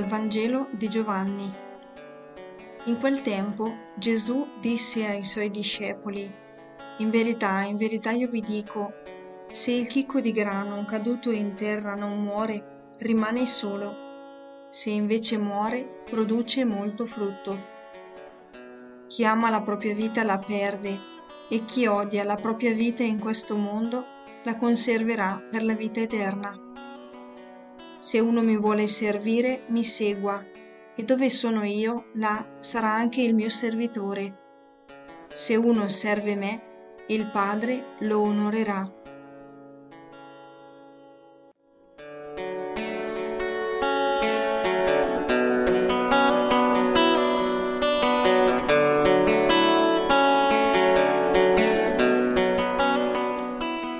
Vangelo di Giovanni. In quel tempo Gesù disse ai suoi discepoli, In verità, in verità io vi dico, se il chicco di grano caduto in terra non muore, rimane solo, se invece muore, produce molto frutto. Chi ama la propria vita la perde e chi odia la propria vita in questo mondo la conserverà per la vita eterna. Se uno mi vuole servire, mi segua, e dove sono io, là sarà anche il mio servitore. Se uno serve me, il Padre lo onorerà.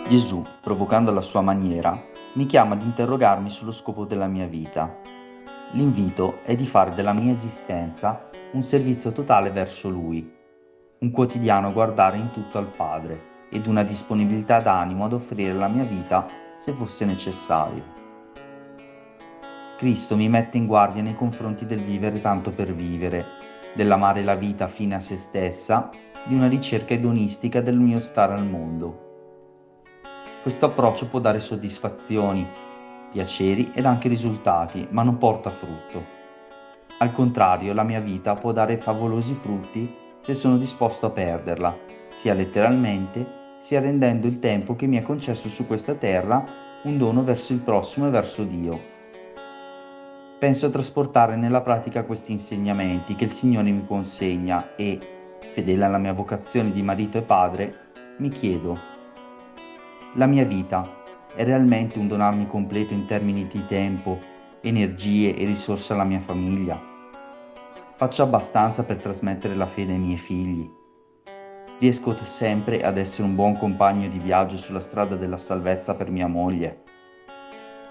Gesù, provocando la sua maniera, mi chiama ad interrogarmi sullo scopo della mia vita. L'invito è di fare della mia esistenza un servizio totale verso Lui, un quotidiano guardare in tutto al Padre ed una disponibilità d'animo ad offrire la mia vita se fosse necessario. Cristo mi mette in guardia nei confronti del vivere tanto per vivere, dell'amare la vita fine a se stessa, di una ricerca edonistica del mio stare al mondo questo approccio può dare soddisfazioni, piaceri ed anche risultati, ma non porta frutto. Al contrario, la mia vita può dare favolosi frutti se sono disposto a perderla, sia letteralmente, sia rendendo il tempo che mi è concesso su questa terra un dono verso il prossimo e verso Dio. Penso a trasportare nella pratica questi insegnamenti che il Signore mi consegna e, fedele alla mia vocazione di marito e padre, mi chiedo la mia vita è realmente un donarmi completo in termini di tempo, energie e risorse alla mia famiglia? Faccio abbastanza per trasmettere la fede ai miei figli? Riesco sempre ad essere un buon compagno di viaggio sulla strada della salvezza per mia moglie?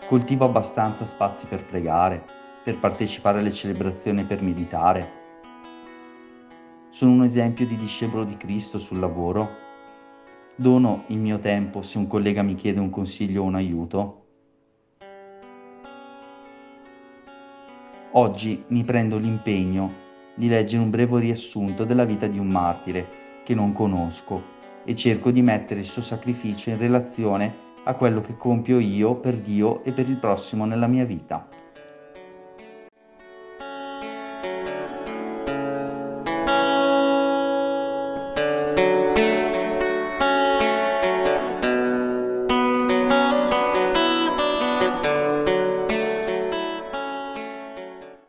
Coltivo abbastanza spazi per pregare, per partecipare alle celebrazioni e per meditare? Sono un esempio di discepolo di Cristo sul lavoro? Dono il mio tempo se un collega mi chiede un consiglio o un aiuto? Oggi mi prendo l'impegno di leggere un breve riassunto della vita di un martire che non conosco e cerco di mettere il suo sacrificio in relazione a quello che compio io per Dio e per il prossimo nella mia vita.